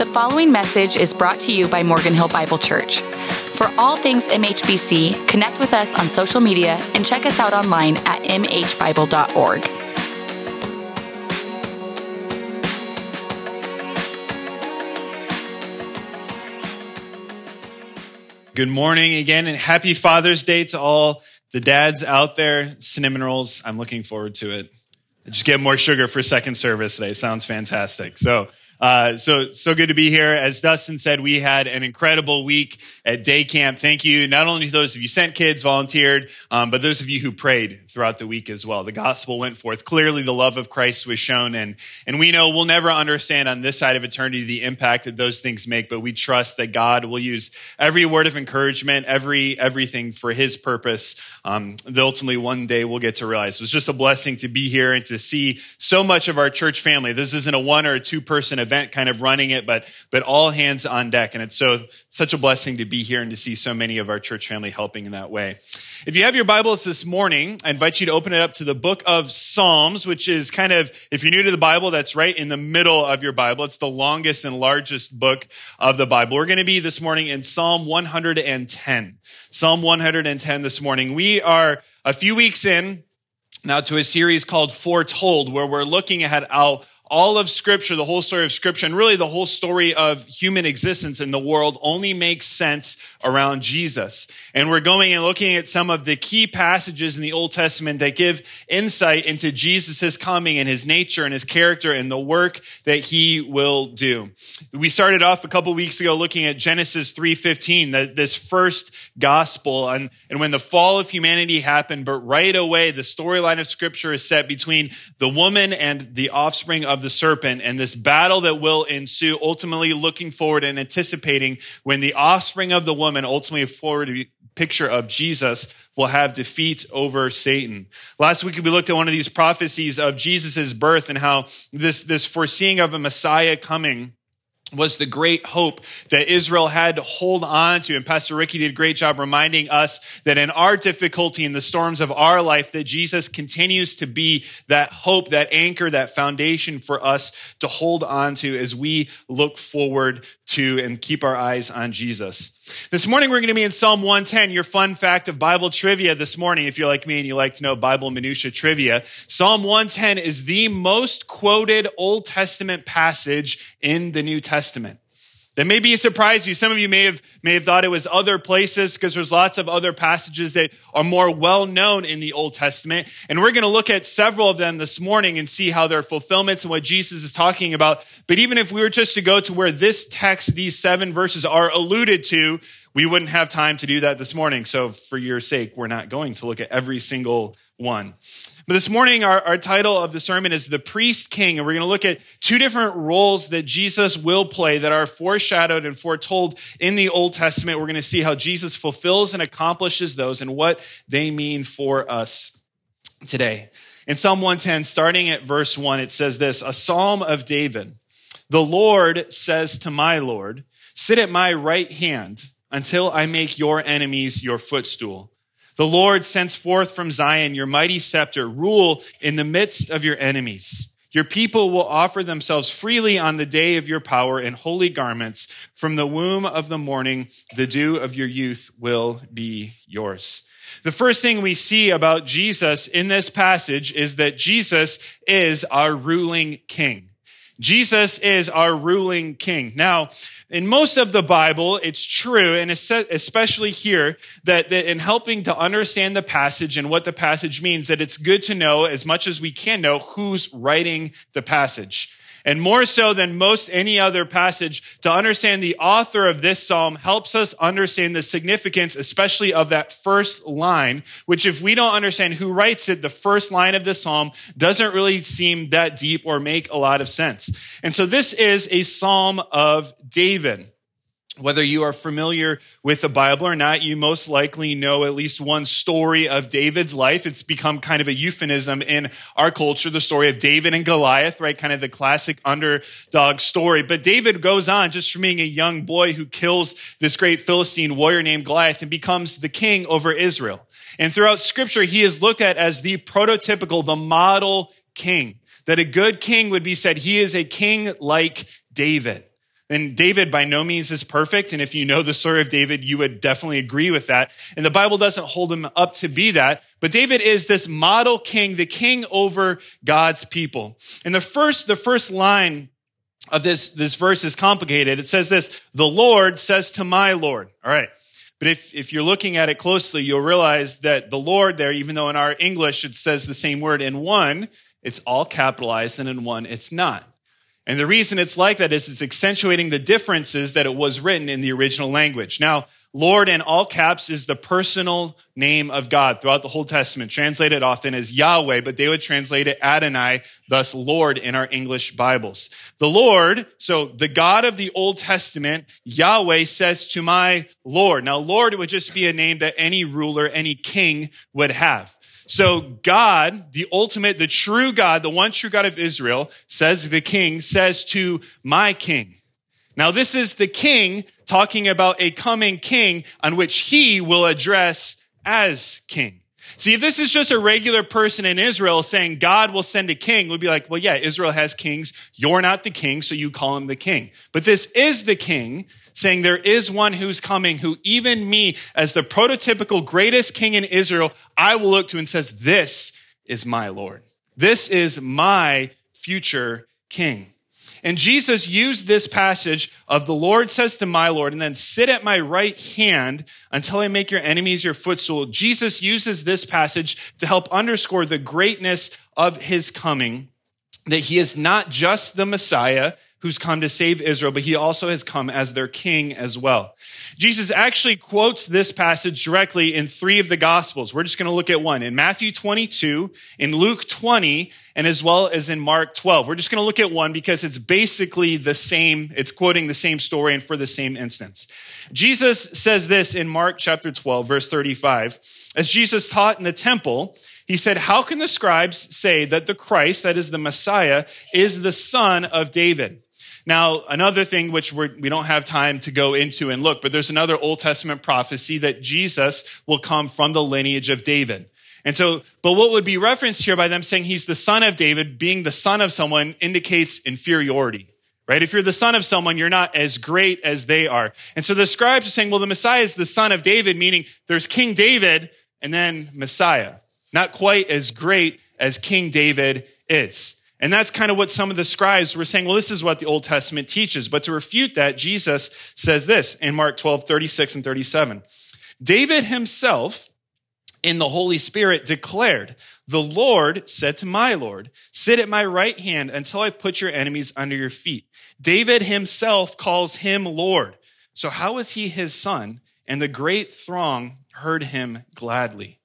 The following message is brought to you by Morgan Hill Bible Church. For all things MHBC, connect with us on social media and check us out online at mhbible.org. Good morning again, and happy Father's Day to all the dads out there. Cinnamon rolls, I'm looking forward to it. Just get more sugar for second service today. Sounds fantastic. So, uh, so, so good to be here. As Dustin said, we had an incredible week at day camp. Thank you. Not only to those of you sent kids, volunteered, um, but those of you who prayed throughout the week as well. The gospel went forth. Clearly the love of Christ was shown. And, and we know we'll never understand on this side of eternity the impact that those things make, but we trust that God will use every word of encouragement, every, everything for his purpose. Um, that ultimately one day we'll get to realize. It was just a blessing to be here and to see so much of our church family. This isn't a one or a two person event kind of running it, but, but all hands on deck. And it's so, such a blessing to be here and to see so many of our church family helping in that way. If you have your Bibles this morning, I invite you to open it up to the book of Psalms, which is kind of, if you're new to the Bible, that's right in the middle of your Bible. It's the longest and largest book of the Bible. We're going to be this morning in Psalm 110. Psalm 110 this morning. We are a few weeks in now to a series called Foretold, where we're looking at how all of scripture, the whole story of scripture, and really the whole story of human existence in the world only makes sense around Jesus. And we're going and looking at some of the key passages in the Old Testament that give insight into Jesus' coming and his nature and his character and the work that he will do. We started off a couple weeks ago looking at Genesis 3.15, this first gospel, and, and when the fall of humanity happened, but right away the storyline of scripture is set between the woman and the offspring of the serpent and this battle that will ensue, ultimately looking forward and anticipating when the offspring of the woman, ultimately a forward picture of Jesus, will have defeat over Satan. Last week we looked at one of these prophecies of Jesus' birth and how this, this foreseeing of a Messiah coming was the great hope that Israel had to hold on to. And Pastor Ricky did a great job reminding us that in our difficulty, in the storms of our life, that Jesus continues to be that hope, that anchor, that foundation for us to hold on to as we look forward to and keep our eyes on Jesus. This morning, we're going to be in Psalm 110, your fun fact of Bible trivia this morning. If you're like me and you like to know Bible minutia trivia, Psalm 110 is the most quoted Old Testament passage in the New Testament. That may be a surprise to you. Some of you may have, may have thought it was other places because there's lots of other passages that are more well known in the Old Testament. And we're going to look at several of them this morning and see how they're fulfillments and what Jesus is talking about. But even if we were just to go to where this text, these seven verses are alluded to, we wouldn't have time to do that this morning. So for your sake, we're not going to look at every single one. But this morning, our, our title of the sermon is The Priest King, and we're going to look at two different roles that Jesus will play that are foreshadowed and foretold in the Old Testament. We're going to see how Jesus fulfills and accomplishes those and what they mean for us today. In Psalm 110, starting at verse 1, it says this A psalm of David. The Lord says to my Lord, Sit at my right hand until I make your enemies your footstool. The Lord sends forth from Zion your mighty scepter, rule in the midst of your enemies. Your people will offer themselves freely on the day of your power in holy garments. From the womb of the morning, the dew of your youth will be yours. The first thing we see about Jesus in this passage is that Jesus is our ruling king. Jesus is our ruling king. Now, in most of the Bible, it's true, and especially here, that, that in helping to understand the passage and what the passage means, that it's good to know as much as we can know who's writing the passage. And more so than most any other passage, to understand the author of this psalm helps us understand the significance, especially of that first line, which if we don't understand who writes it, the first line of the psalm doesn't really seem that deep or make a lot of sense. And so this is a psalm of David. Whether you are familiar with the Bible or not, you most likely know at least one story of David's life. It's become kind of a euphemism in our culture, the story of David and Goliath, right? Kind of the classic underdog story. But David goes on just from being a young boy who kills this great Philistine warrior named Goliath and becomes the king over Israel. And throughout scripture, he is looked at as the prototypical, the model king. That a good king would be said, he is a king like David. Then David by no means is perfect. And if you know the story of David, you would definitely agree with that. And the Bible doesn't hold him up to be that. But David is this model king, the king over God's people. And the first, the first line of this, this verse is complicated. It says this, the Lord says to my Lord. All right. But if, if you're looking at it closely, you'll realize that the Lord there, even though in our English it says the same word in one, it's all capitalized and in one it's not. And the reason it's like that is it's accentuating the differences that it was written in the original language. Now, Lord in all caps is the personal name of God throughout the whole Testament, translated often as Yahweh, but they would translate it Adonai, thus Lord in our English Bibles. The Lord, so the God of the Old Testament, Yahweh says to my Lord. Now, Lord would just be a name that any ruler, any king would have. So God, the ultimate, the true God, the one true God of Israel, says the king, says to my king. Now, this is the king talking about a coming king on which he will address as king. See, if this is just a regular person in Israel saying God will send a king, we'd be like, well, yeah, Israel has kings. You're not the king, so you call him the king. But this is the king saying there is one who's coming who even me, as the prototypical greatest king in Israel, I will look to and says, this is my Lord. This is my future king. And Jesus used this passage of the Lord says to my Lord, and then sit at my right hand until I make your enemies your footstool. Jesus uses this passage to help underscore the greatness of his coming, that he is not just the Messiah, who's come to save Israel, but he also has come as their king as well. Jesus actually quotes this passage directly in three of the gospels. We're just going to look at one in Matthew 22, in Luke 20, and as well as in Mark 12. We're just going to look at one because it's basically the same. It's quoting the same story and for the same instance. Jesus says this in Mark chapter 12, verse 35. As Jesus taught in the temple, he said, How can the scribes say that the Christ, that is the Messiah, is the son of David? Now, another thing which we're, we do not have time to go into and look, but there's another Old Testament prophecy that Jesus will come from the lineage of David. And so, but what would be referenced here by them saying he's the son of David, being the son of someone indicates inferiority, right? If you're the son of someone, you're not as great as they are. And so the scribes are saying, well, the Messiah is the son of David, meaning there's King David and then Messiah. Not quite as great as King David is. And that's kind of what some of the scribes were saying. Well, this is what the Old Testament teaches. But to refute that, Jesus says this in Mark 12, 36 and 37. David himself in the Holy Spirit declared, the Lord said to my Lord, sit at my right hand until I put your enemies under your feet. David himself calls him Lord. So how is he his son? And the great throng heard him gladly.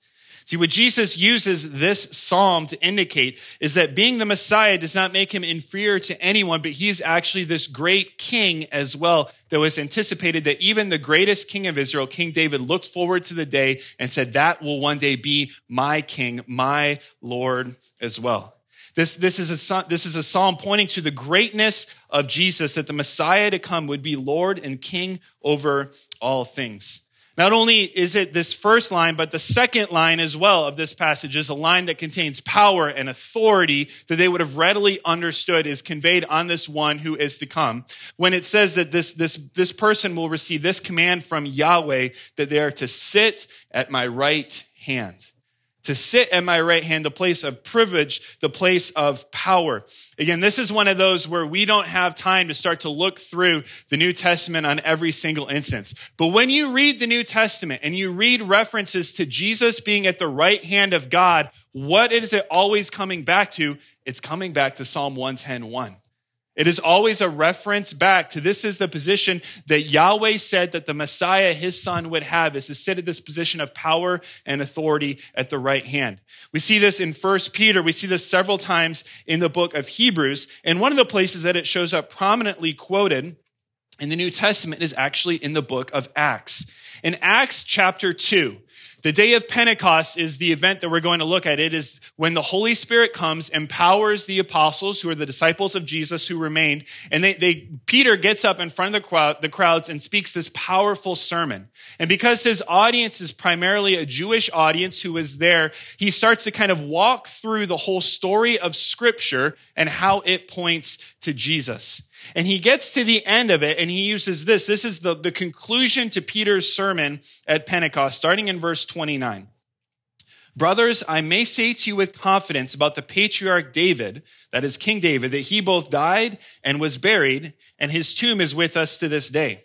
See, what Jesus uses this psalm to indicate is that being the Messiah does not make him inferior to anyone, but he is actually this great king as well that was anticipated that even the greatest king of Israel, King David, looked forward to the day and said, that will one day be my king, my Lord as well. This, this, is a, this is a psalm pointing to the greatness of Jesus, that the Messiah to come would be Lord and King over all things. Not only is it this first line, but the second line as well of this passage is a line that contains power and authority that they would have readily understood is conveyed on this one who is to come. When it says that this, this, this person will receive this command from Yahweh that they are to sit at my right hand to sit at my right hand, the place of privilege, the place of power. Again, this is one of those where we don't have time to start to look through the New Testament on every single instance. But when you read the New Testament and you read references to Jesus being at the right hand of God, what is it always coming back to? It's coming back to Psalm 110 1. It is always a reference back to this is the position that Yahweh said that the Messiah, his son, would have, is to sit at this position of power and authority at the right hand. We see this in First Peter. We see this several times in the book of Hebrews. And one of the places that it shows up prominently quoted in the New Testament is actually in the book of Acts. In Acts chapter 2, the day of Pentecost is the event that we're going to look at. It is when the Holy Spirit comes, empowers the apostles who are the disciples of Jesus who remained. And they, they, Peter gets up in front of the, crowd, the crowds and speaks this powerful sermon. And because his audience is primarily a Jewish audience who is there, he starts to kind of walk through the whole story of scripture and how it points to Jesus. And he gets to the end of it and he uses this. This is the, the conclusion to Peter's sermon at Pentecost, starting in verse 29. Brothers, I may say to you with confidence about the patriarch David, that is King David, that he both died and was buried, and his tomb is with us to this day.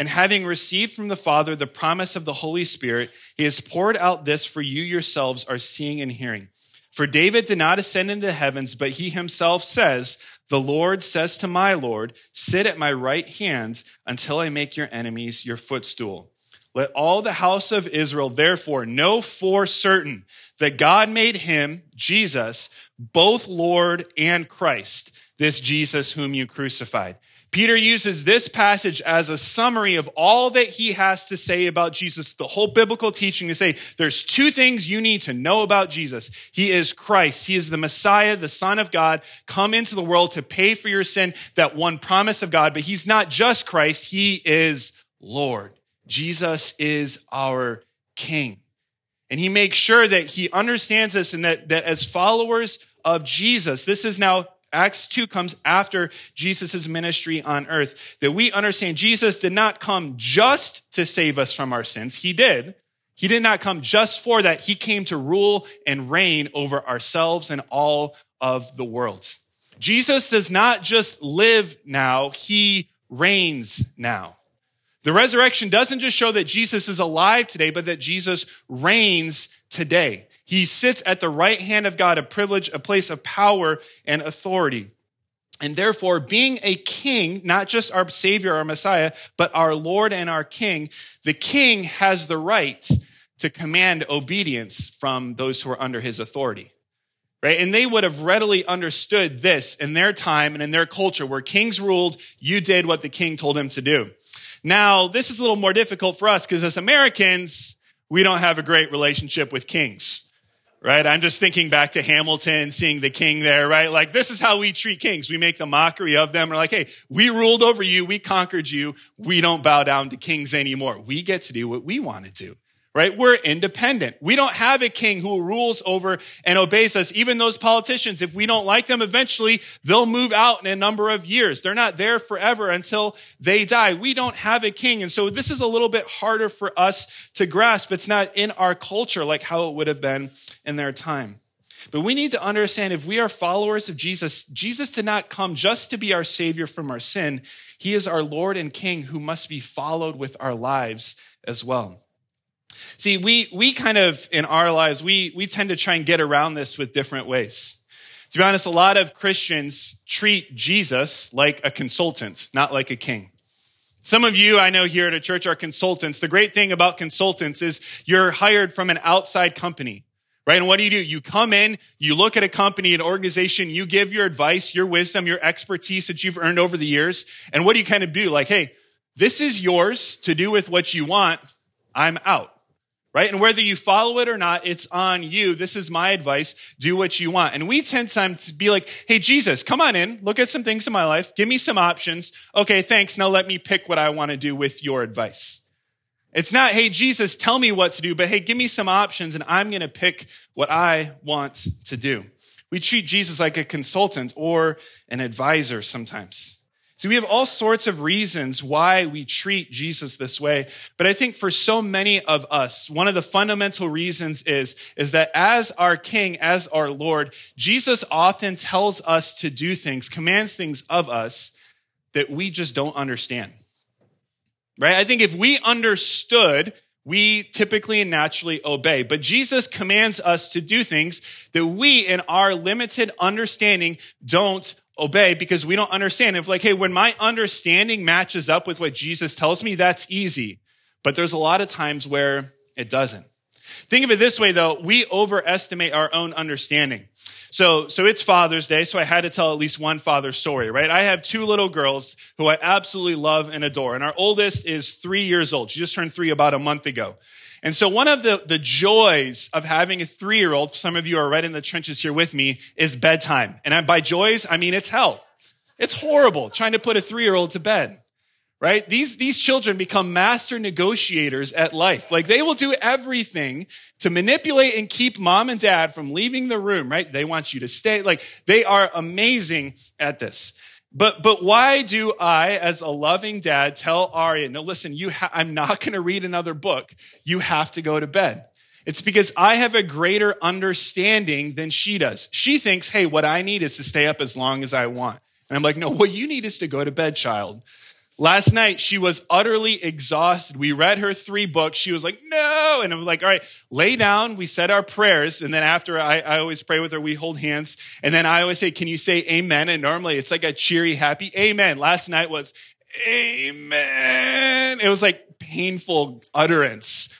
and having received from the Father the promise of the Holy Spirit, he has poured out this for you yourselves are seeing and hearing. For David did not ascend into the heavens, but he himself says, The Lord says to my Lord, Sit at my right hand until I make your enemies your footstool. Let all the house of Israel therefore know for certain that God made him, Jesus, both Lord and Christ, this Jesus whom you crucified. Peter uses this passage as a summary of all that he has to say about Jesus, the whole biblical teaching to say there's two things you need to know about Jesus. He is Christ. He is the Messiah, the Son of God, come into the world to pay for your sin, that one promise of God. But he's not just Christ. He is Lord. Jesus is our King. And he makes sure that he understands this and that, that as followers of Jesus, this is now Acts 2 comes after Jesus' ministry on earth. That we understand Jesus did not come just to save us from our sins. He did. He did not come just for that. He came to rule and reign over ourselves and all of the world. Jesus does not just live now, he reigns now. The resurrection doesn't just show that Jesus is alive today, but that Jesus reigns today. He sits at the right hand of God, a privilege, a place of power and authority. And therefore, being a king, not just our savior, our Messiah, but our Lord and our king, the king has the right to command obedience from those who are under his authority. Right? And they would have readily understood this in their time and in their culture where kings ruled, you did what the king told him to do. Now, this is a little more difficult for us because as Americans, we don't have a great relationship with kings right? I'm just thinking back to Hamilton, seeing the king there, right? Like, this is how we treat kings. We make the mockery of them. We're like, hey, we ruled over you. We conquered you. We don't bow down to kings anymore. We get to do what we want to do right? We're independent. We don't have a king who rules over and obeys us. Even those politicians, if we don't like them, eventually they'll move out in a number of years. They're not there forever until they die. We don't have a king. And so this is a little bit harder for us to grasp. It's not in our culture like how it would have been in their time. But we need to understand if we are followers of Jesus, Jesus did not come just to be our savior from our sin. He is our Lord and King who must be followed with our lives as well. See, we, we kind of, in our lives, we, we tend to try and get around this with different ways. To be honest, a lot of Christians treat Jesus like a consultant, not like a king. Some of you I know here at a church are consultants. The great thing about consultants is you're hired from an outside company, right? And what do you do? You come in, you look at a company, an organization, you give your advice, your wisdom, your expertise that you've earned over the years. And what do you kind of do? Like, hey, this is yours to do with what you want. I'm out right? And whether you follow it or not, it's on you. This is my advice. Do what you want. And we tend sometimes to be like, hey, Jesus, come on in. Look at some things in my life. Give me some options. Okay, thanks. Now let me pick what I want to do with your advice. It's not, hey, Jesus, tell me what to do, but hey, give me some options and I'm going to pick what I want to do. We treat Jesus like a consultant or an advisor sometimes. So we have all sorts of reasons why we treat Jesus this way. But I think for so many of us, one of the fundamental reasons is, is that as our King, as our Lord, Jesus often tells us to do things, commands things of us that we just don't understand. Right? I think if we understood we typically and naturally obey. But Jesus commands us to do things that we, in our limited understanding, don't obey because we don't understand. If like, hey, when my understanding matches up with what Jesus tells me, that's easy. But there's a lot of times where it doesn't. Think of it this way though, we overestimate our own understanding. So, so it's Father's Day, so I had to tell at least one father story, right? I have two little girls who I absolutely love and adore. And our oldest is three years old. She just turned three about a month ago. And so one of the, the joys of having a three year old, some of you are right in the trenches here with me, is bedtime. And by joys, I mean it's hell. It's horrible trying to put a three year old to bed right? These, these children become master negotiators at life. Like they will do everything to manipulate and keep mom and dad from leaving the room, right? They want you to stay. Like they are amazing at this. But, but why do I, as a loving dad, tell Aria, no, listen, you ha- I'm not going to read another book. You have to go to bed. It's because I have a greater understanding than she does. She thinks, hey, what I need is to stay up as long as I want. And I'm like, no, what you need is to go to bed, child. Last night, she was utterly exhausted. We read her three books. She was like, no. And I'm like, all right, lay down. We said our prayers. And then after I, I always pray with her, we hold hands. And then I always say, can you say amen? And normally it's like a cheery, happy amen. Last night was amen. It was like painful utterance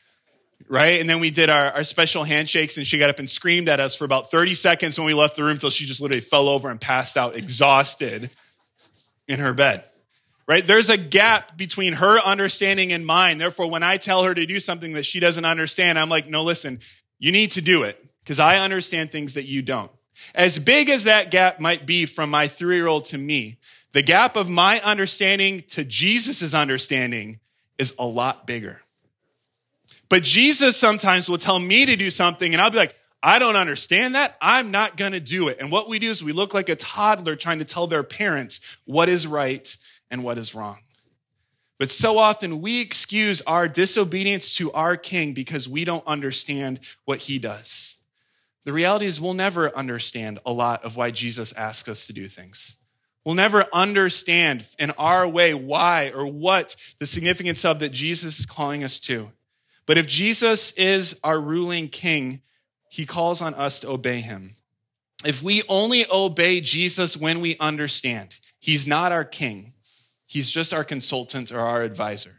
right? And then we did our, our special handshakes and she got up and screamed at us for about 30 seconds when we left the room until she just literally fell over and passed out exhausted in her bed right? There's a gap between her understanding and mine. Therefore, when I tell her to do something that she doesn't understand, I'm like, no, listen, you need to do it because I understand things that you don't. As big as that gap might be from my three year old to me, the gap of my understanding to Jesus' understanding is a lot bigger. But Jesus sometimes will tell me to do something and I'll be like, I don't understand that. I'm not going to do it. And what we do is we look like a toddler trying to tell their parents what is right and what is wrong. But so often we excuse our disobedience to our king because we don't understand what he does. The reality is, we'll never understand a lot of why Jesus asks us to do things. We'll never understand in our way why or what the significance of that Jesus is calling us to. But if Jesus is our ruling king, he calls on us to obey him. If we only obey Jesus when we understand, he's not our king. He's just our consultant or our advisor.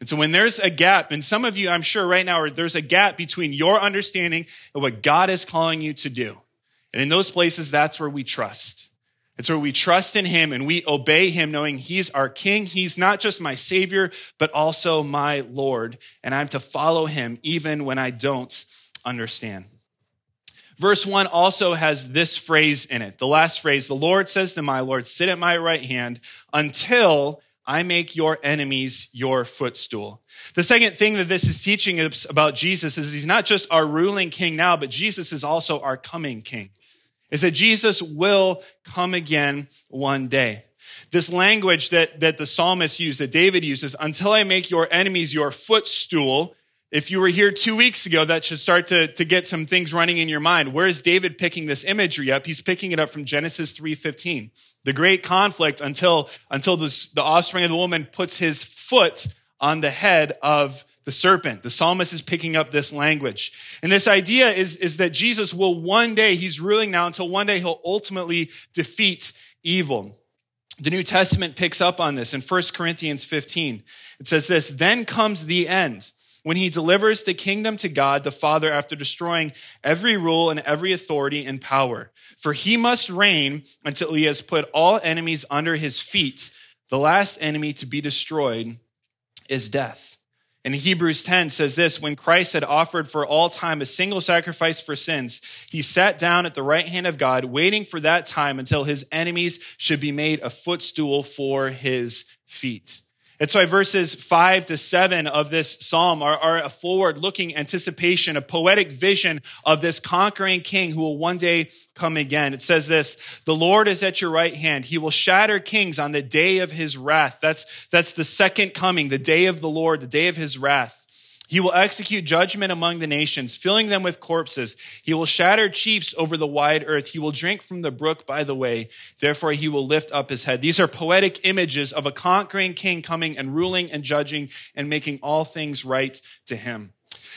And so when there's a gap, and some of you, I'm sure right now, there's a gap between your understanding of what God is calling you to do. And in those places, that's where we trust. It's where we trust in him and we obey him, knowing he's our king. He's not just my savior, but also my Lord. And I'm to follow him even when I don't understand. Verse 1 also has this phrase in it. The last phrase, the Lord says to my Lord, sit at my right hand until I make your enemies your footstool. The second thing that this is teaching us about Jesus is he's not just our ruling king now, but Jesus is also our coming king. Is that Jesus will come again one day. This language that, that the psalmist used, that David uses, until I make your enemies your footstool, if you were here two weeks ago, that should start to, to get some things running in your mind. Where is David picking this imagery up? He's picking it up from Genesis 3.15. The great conflict until, until the, offspring of the woman puts his foot on the head of the serpent. The psalmist is picking up this language. And this idea is, is that Jesus will one day, he's ruling now until one day he'll ultimately defeat evil. The New Testament picks up on this in 1 Corinthians 15. It says this, then comes the end when he delivers the kingdom to God the Father after destroying every rule and every authority and power. For he must reign until he has put all enemies under his feet. The last enemy to be destroyed is death. And Hebrews 10 says this When Christ had offered for all time a single sacrifice for sins, he sat down at the right hand of God, waiting for that time until his enemies should be made a footstool for his feet. That's why verses five to seven of this psalm are, are a forward looking anticipation, a poetic vision of this conquering king who will one day come again. It says this, the Lord is at your right hand. He will shatter kings on the day of his wrath. That's, that's the second coming, the day of the Lord, the day of his wrath. He will execute judgment among the nations, filling them with corpses. He will shatter chiefs over the wide earth. He will drink from the brook by the way. Therefore, he will lift up his head. These are poetic images of a conquering king coming and ruling and judging and making all things right to him.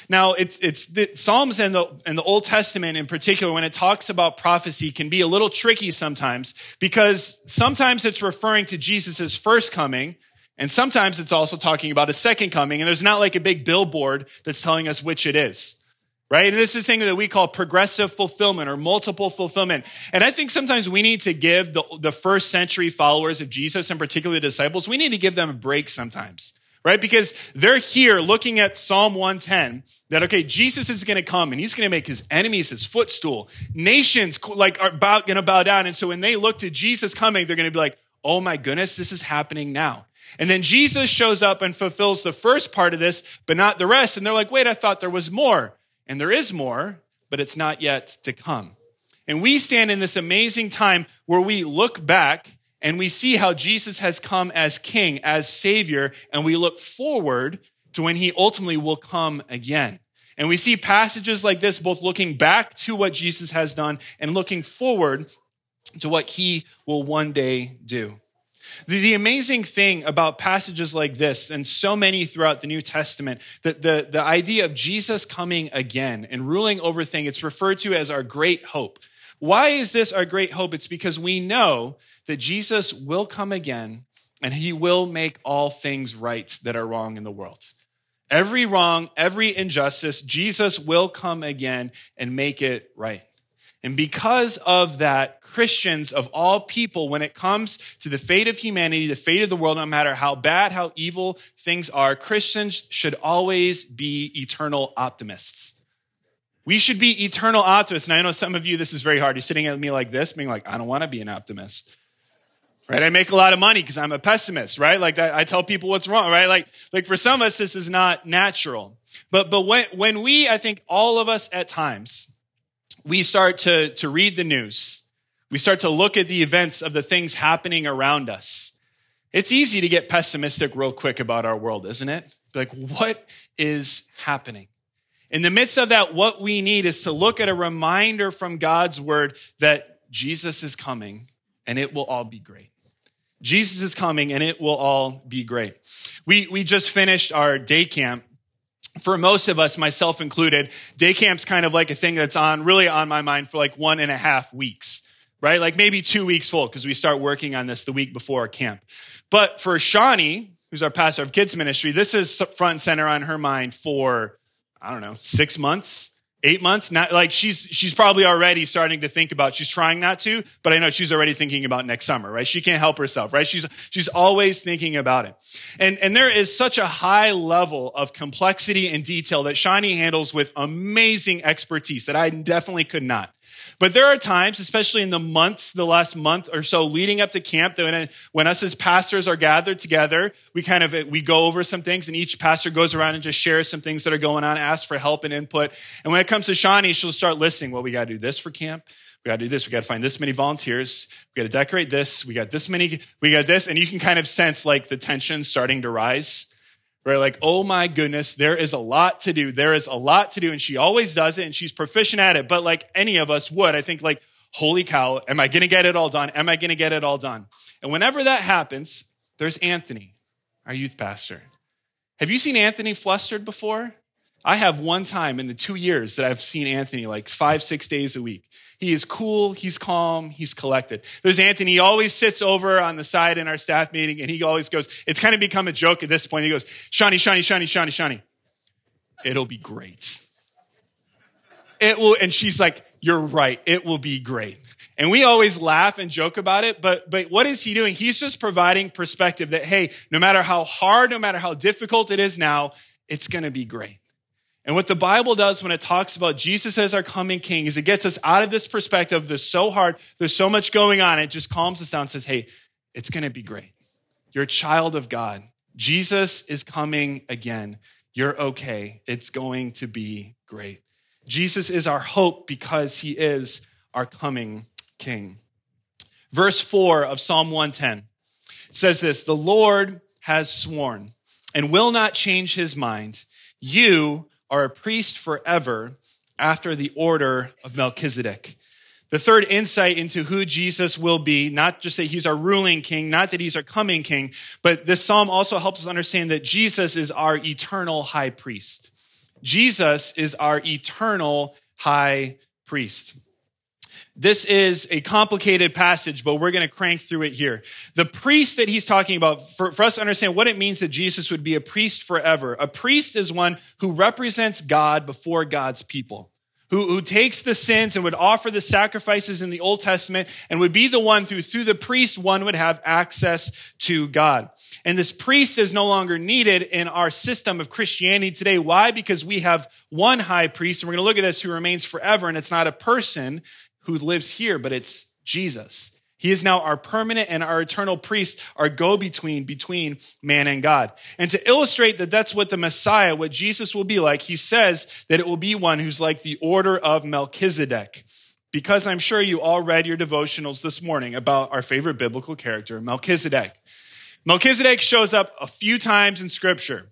Now, it's, it's the Psalms and the, and the Old Testament in particular, when it talks about prophecy, can be a little tricky sometimes because sometimes it's referring to Jesus' first coming and sometimes it's also talking about a second coming, and there's not like a big billboard that's telling us which it is. right? And this is thing that we call progressive fulfillment or multiple fulfillment. And I think sometimes we need to give the, the first century followers of Jesus, and particularly the disciples, we need to give them a break sometimes, right? Because they're here looking at Psalm 110 that, okay, Jesus is going to come and he's going to make his enemies his footstool. Nations like are about, going to bow down. And so when they look to Jesus coming, they're going to be like, oh my goodness, this is happening now. And then Jesus shows up and fulfills the first part of this, but not the rest. And they're like, wait, I thought there was more. And there is more, but it's not yet to come. And we stand in this amazing time where we look back and we see how Jesus has come as king, as savior, and we look forward to when he ultimately will come again. And we see passages like this, both looking back to what Jesus has done and looking forward to what he will one day do. The, the, amazing thing about passages like this, and so many throughout the New Testament, that the, the idea of Jesus coming again and ruling over things, it's referred to as our great hope. Why is this our great hope? It's because we know that Jesus will come again and he will make all things right that are wrong in the world. Every wrong, every injustice, Jesus will come again and make it right. And because of that, Christians of all people, when it comes to the fate of humanity, the fate of the world, no matter how bad, how evil things are, Christians should always be eternal optimists. We should be eternal optimists. And I know some of you, this is very hard. You're sitting at me like this, being like, I don't want to be an optimist. Right? I make a lot of money because I'm a pessimist, right? Like I tell people what's wrong, right? Like, like for some of us, this is not natural. But, but when, when we, I think all of us at times, we start to, to read the news. We start to look at the events of the things happening around us. It's easy to get pessimistic real quick about our world, isn't it? Like, what is happening? In the midst of that, what we need is to look at a reminder from God's word that Jesus is coming and it will all be great. Jesus is coming and it will all be great. We, we just finished our day camp for most of us, myself included, day camp's kind of like a thing that's on really on my mind for like one and a half weeks, right? Like maybe two weeks full because we start working on this the week before our camp. But for Shawnee, who's our pastor of kids ministry, this is front and center on her mind for, I don't know, six months, eight months not like she's she's probably already starting to think about she's trying not to but i know she's already thinking about next summer right? She can't help herself right? She's she's always thinking about it. And and there is such a high level of complexity and detail that Shawnee handles with amazing expertise that i definitely could not but there are times, especially in the months, the last month or so leading up to camp, that when, when us as pastors are gathered together, we kind of, we go over some things and each pastor goes around and just shares some things that are going on, asks for help and input. And when it comes to Shawnee, she'll start listening. Well, we got to do this for camp. We got to do this. We got to find this many volunteers. We got to decorate this. We got this many. We got this. And you can kind of sense like the tension starting to rise right? Like, oh my goodness, there is a lot to do. There is a lot to do. And she always does it and she's proficient at it. But like any of us would, I think like, holy cow, am I going to get it all done? Am I going to get it all done? And whenever that happens, there's Anthony, our youth pastor. Have you seen Anthony flustered before? I have one time in the two years that I've seen Anthony like five, six days a week. He is cool, he's calm, he's collected. There's Anthony, he always sits over on the side in our staff meeting and he always goes, it's kind of become a joke at this point. He goes, Shawnee, Shawnee, Shawnee, Shawnee, Shawnee. It'll be great. It will, and she's like, you're right, it will be great. And we always laugh and joke about it, but, but what is he doing? He's just providing perspective that, hey, no matter how hard, no matter how difficult it is now, it's going to be great. And what the Bible does when it talks about Jesus as our coming king is it gets us out of this perspective. There's so hard. There's so much going on. It just calms us down and says, Hey, it's going to be great. You're a child of God. Jesus is coming again. You're okay. It's going to be great. Jesus is our hope because he is our coming king. Verse 4 of Psalm 110 says this The Lord has sworn and will not change his mind. You are a priest forever after the order of Melchizedek. The third insight into who Jesus will be, not just that he's our ruling king, not that he's our coming king, but this psalm also helps us understand that Jesus is our eternal high priest. Jesus is our eternal high priest. This is a complicated passage, but we're going to crank through it here. The priest that he's talking about, for, for, us to understand what it means that Jesus would be a priest forever, a priest is one who represents God before God's people who, who takes the sins and would offer the sacrifices in the Old Testament and would be the one through, through the priest, one would have access to God. And this priest is no longer needed in our system of Christianity today. Why? Because we have one high priest, and we're going to look at this who remains forever, and it's not a person who lives here, but it's Jesus. He is now our permanent and our eternal priest, our go between between man and God. And to illustrate that that's what the Messiah, what Jesus will be like, he says that it will be one who's like the order of Melchizedek. Because I'm sure you all read your devotionals this morning about our favorite biblical character, Melchizedek. Melchizedek shows up a few times in scripture.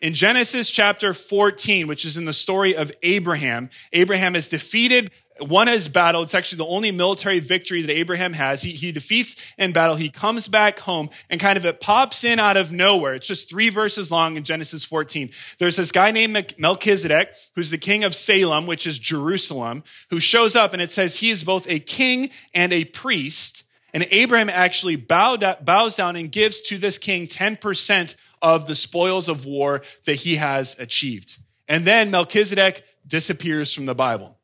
In Genesis chapter 14, which is in the story of Abraham, Abraham is defeated won his battle. It's actually the only military victory that Abraham has. He, he defeats in battle. He comes back home and kind of it pops in out of nowhere. It's just three verses long in Genesis 14. There's this guy named Melchizedek, who's the king of Salem, which is Jerusalem, who shows up and it says he is both a king and a priest. And Abraham actually bowed, bows down and gives to this king 10% of the spoils of war that he has achieved. And then Melchizedek disappears from the Bible.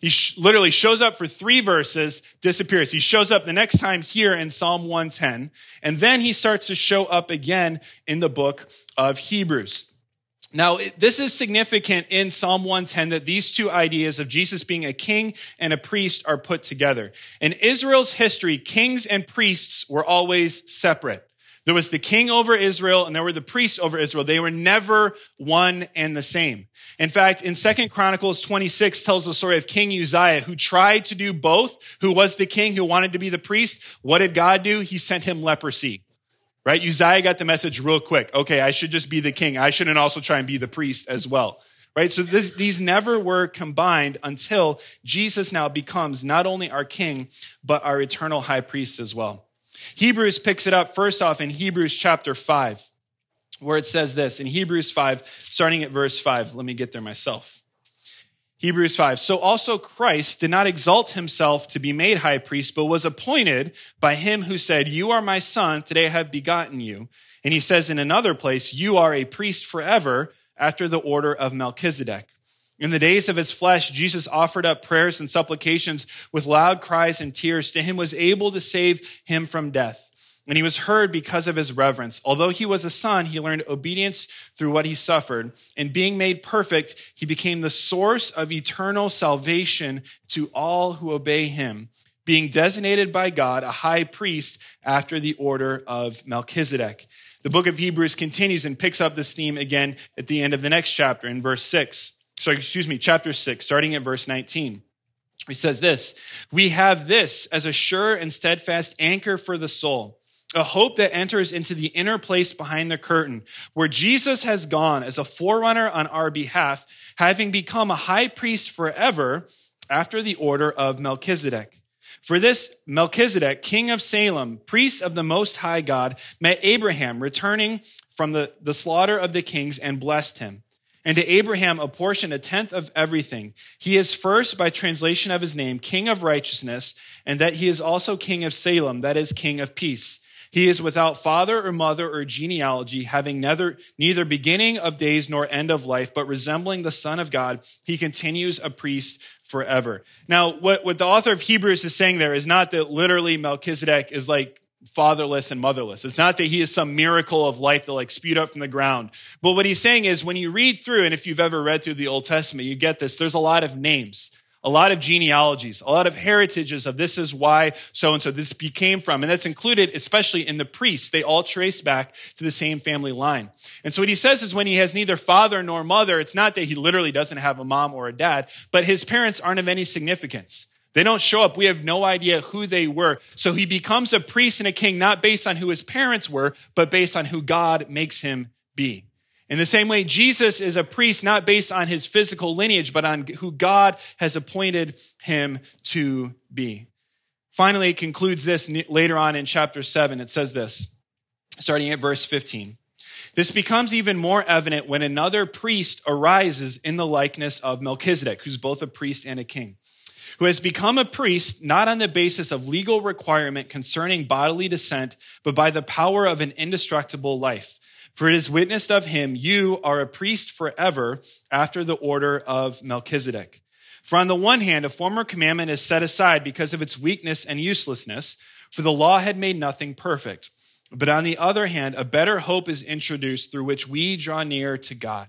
He sh- literally shows up for three verses, disappears. He shows up the next time here in Psalm 110, and then he starts to show up again in the book of Hebrews. Now, this is significant in Psalm 110 that these two ideas of Jesus being a king and a priest are put together. In Israel's history, kings and priests were always separate. There was the king over Israel and there were the priests over Israel. They were never one and the same. In fact, in Second Chronicles 26 tells the story of King Uzziah who tried to do both, who was the king, who wanted to be the priest. What did God do? He sent him leprosy. Right? Uzziah got the message real quick. Okay, I should just be the king. I shouldn't also try and be the priest as well. Right? So this, these never were combined until Jesus now becomes not only our king, but our eternal high priest as well. Hebrews picks it up first off in Hebrews chapter 5, where it says this in Hebrews 5, starting at verse 5. Let me get there myself. Hebrews 5. So also Christ did not exalt himself to be made high priest, but was appointed by him who said, You are my son, today I have begotten you. And he says in another place, You are a priest forever after the order of Melchizedek. In the days of his flesh, Jesus offered up prayers and supplications with loud cries and tears to him was able to save him from death. And he was heard because of his reverence. Although he was a son, he learned obedience through what he suffered. And being made perfect, he became the source of eternal salvation to all who obey him, being designated by God a high priest after the order of Melchizedek. The book of Hebrews continues and picks up this theme again at the end of the next chapter in verse 6 so excuse me, chapter 6, starting at verse 19. He says this We have this as a sure and steadfast anchor for the soul, a hope that enters into the inner place behind the curtain, where Jesus has gone as a forerunner on our behalf, having become a high priest forever after the order of Melchizedek. For this Melchizedek, king of Salem, priest of the Most High God, met Abraham returning from the, the slaughter of the kings and blessed him. And to Abraham apportioned a tenth of everything. He is first, by translation of his name, king of righteousness, and that he is also king of Salem, that is, king of peace. He is without father or mother or genealogy, having neither, neither beginning of days nor end of life, but resembling the Son of God. He continues a priest forever. Now, what, what the author of Hebrews is saying there is not that literally Melchizedek is like fatherless and motherless. It's not that he is some miracle of life that like spewed up from the ground. But what he's saying is when you read through, and if you've ever read through the Old Testament, you get this, there's a lot of names, a lot of genealogies, a lot of heritages of this is why so and so this became from. And that's included, especially in the priests. They all trace back to the same family line. And so what he says is when he has neither father nor mother, it's not that he literally doesn't have a mom or a dad, but his parents aren't of any significance. They don't show up. We have no idea who they were. So he becomes a priest and a king, not based on who his parents were, but based on who God makes him be. In the same way, Jesus is a priest not based on his physical lineage, but on who God has appointed him to be. Finally, it concludes this later on in chapter 7. It says this, starting at verse 15. This becomes even more evident when another priest arises in the likeness of Melchizedek, who's both a priest and a king who has become a priest not on the basis of legal requirement concerning bodily descent, but by the power of an indestructible life. For it is witnessed of him, you are a priest forever after the order of Melchizedek. For on the one hand, a former commandment is set aside because of its weakness and uselessness, for the law had made nothing perfect. But on the other hand, a better hope is introduced through which we draw near to God.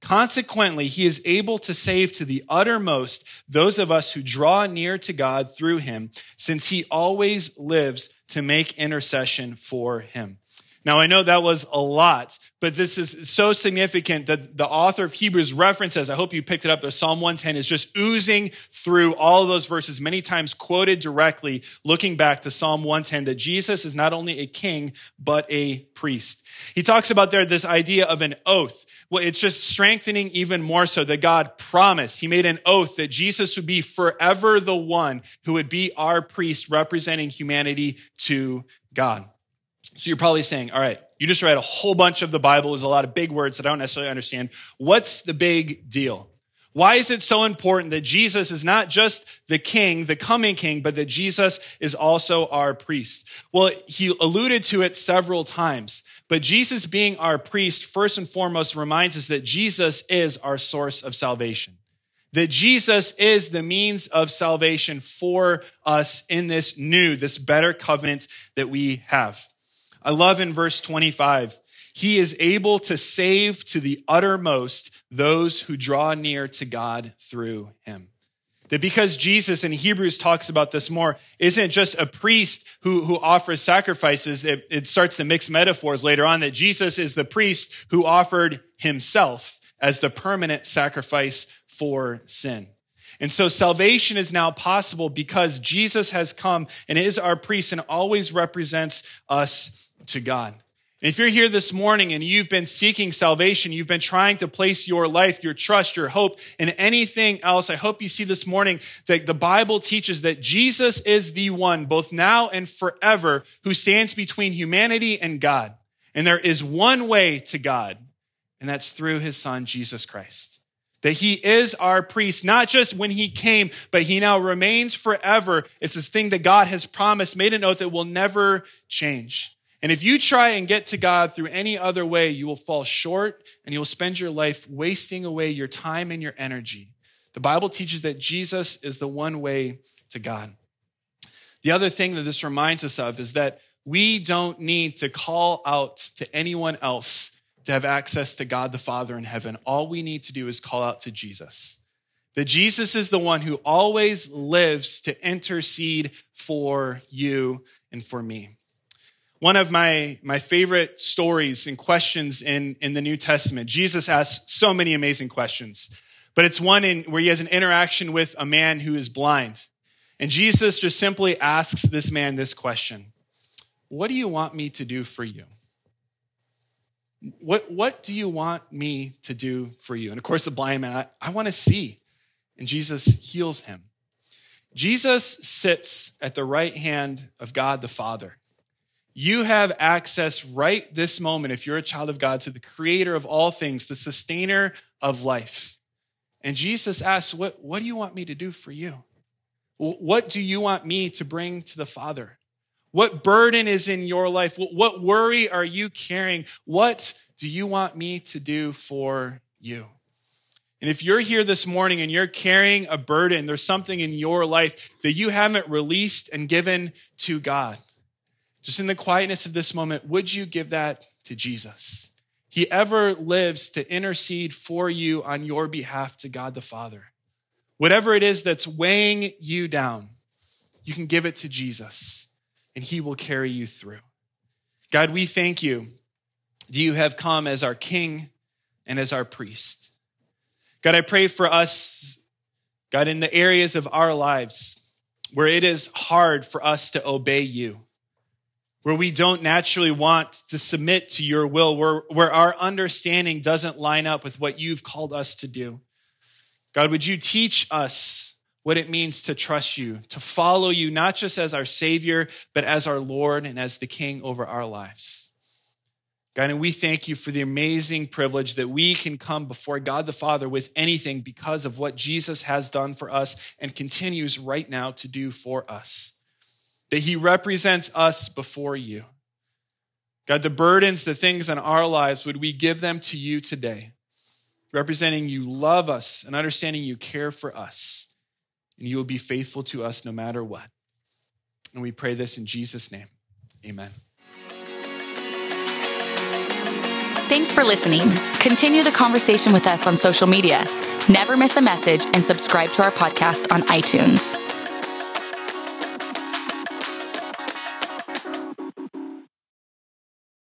Consequently, he is able to save to the uttermost those of us who draw near to God through him, since he always lives to make intercession for him. Now, I know that was a lot, but this is so significant that the author of Hebrews references, I hope you picked it up, Psalm 110 is just oozing through all of those verses, many times quoted directly, looking back to Psalm 110, that Jesus is not only a king, but a priest. He talks about there this idea of an oath. Well, it's just strengthening even more so that God promised. He made an oath that Jesus would be forever the one who would be our priest representing humanity to God. So you're probably saying, all right, you just read a whole bunch of the Bible. There's a lot of big words that I don't necessarily understand. What's the big deal? Why is it so important that Jesus is not just the king, the coming king, but that Jesus is also our priest? Well, he alluded to it several times, but Jesus being our priest, first and foremost, reminds us that Jesus is our source of salvation. That Jesus is the means of salvation for us in this new, this better covenant that we have. I love in verse 25, he is able to save to the uttermost those who draw near to God through him. That because Jesus in Hebrews talks about this more, isn't just a priest who, who offers sacrifices. It, it starts to mix metaphors later on that Jesus is the priest who offered himself as the permanent sacrifice for sin. And so salvation is now possible because Jesus has come and is our priest and always represents us to God. And if you're here this morning and you've been seeking salvation, you've been trying to place your life, your trust, your hope in anything else, I hope you see this morning that the Bible teaches that Jesus is the one, both now and forever, who stands between humanity and God. And there is one way to God, and that's through his son, Jesus Christ. That he is our priest, not just when he came, but he now remains forever. It's this thing that God has promised, made an oath that will never change. And if you try and get to God through any other way, you will fall short and you will spend your life wasting away your time and your energy. The Bible teaches that Jesus is the one way to God. The other thing that this reminds us of is that we don't need to call out to anyone else to have access to God the Father in heaven. All we need to do is call out to Jesus. That Jesus is the one who always lives to intercede for you and for me. One of my, my favorite stories and questions in, in the New Testament, Jesus asks so many amazing questions, but it's one in, where he has an interaction with a man who is blind. And Jesus just simply asks this man this question What do you want me to do for you? What, what do you want me to do for you? And of course, the blind man, I, I want to see. And Jesus heals him. Jesus sits at the right hand of God the Father. You have access right this moment, if you're a child of God, to the creator of all things, the sustainer of life. And Jesus asks, What, what do you want me to do for you? What do you want me to bring to the Father? What burden is in your life? What worry are you carrying? What do you want me to do for you? And if you're here this morning and you're carrying a burden, there's something in your life that you haven't released and given to God just in the quietness of this moment, would you give that to Jesus? He ever lives to intercede for you on your behalf to God the Father. Whatever it is that's weighing you down, you can give it to Jesus and he will carry you through. God, we thank you that you have come as our King and as our priest. God, I pray for us, God, in the areas of our lives where it is hard for us to obey you, where we don't naturally want to submit to your will, where, where our understanding doesn't line up with what you've called us to do. God, would you teach us what it means to trust you, to follow you, not just as our Savior, but as our Lord and as the King over our lives? God, and we thank you for the amazing privilege that we can come before God the Father with anything because of what Jesus has done for us and continues right now to do for us. That he represents us before you. God, the burdens, the things in our lives, would we give them to you today, representing you love us and understanding you care for us, and you will be faithful to us no matter what. And we pray this in Jesus' name. Amen. Thanks for listening. Continue the conversation with us on social media. Never miss a message and subscribe to our podcast on iTunes.